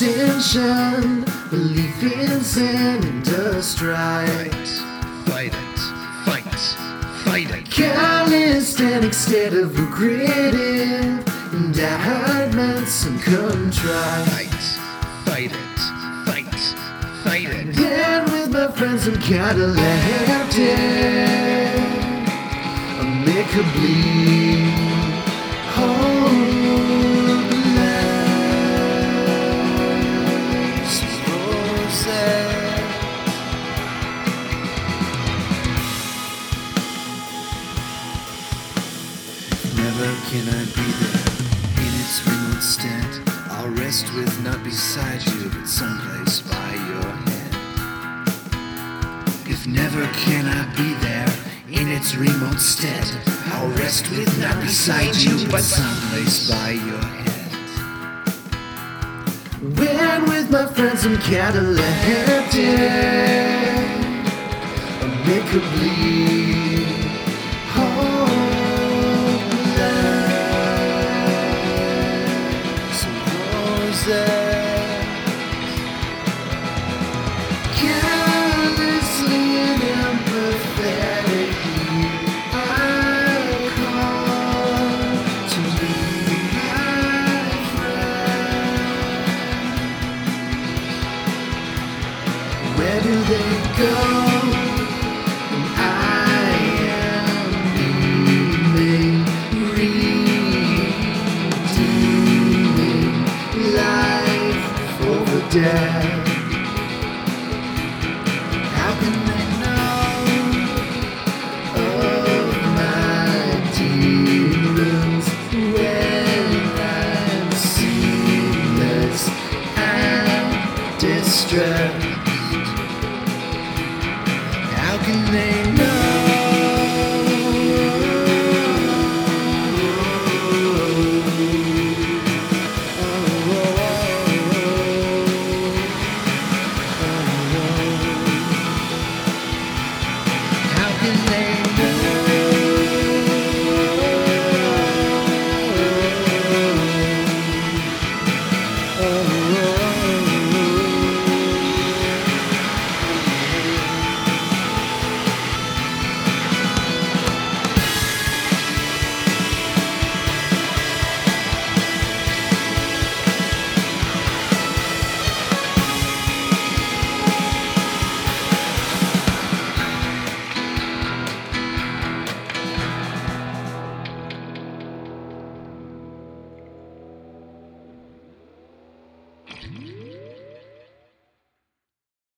extension, belief in sin and a strike. Fight it, fight, it, fight it. Calisthenics instead of indictments and contrite. Fight, fight it, fight, fight it. Been with my friends and kinda left it amicably. Never can I be there in its remote stead. I'll rest with not beside you, but someplace by your head. If never can I be there in its remote stead, I'll rest with not beside you, but someplace by your head. When with my friends I'm Cadillac hopeless Carelessly and I call to be my friend. Where do they go? Dead. How can they know of my demons when I'm seamless and distressed? How can they know? Know? Mm-hmm.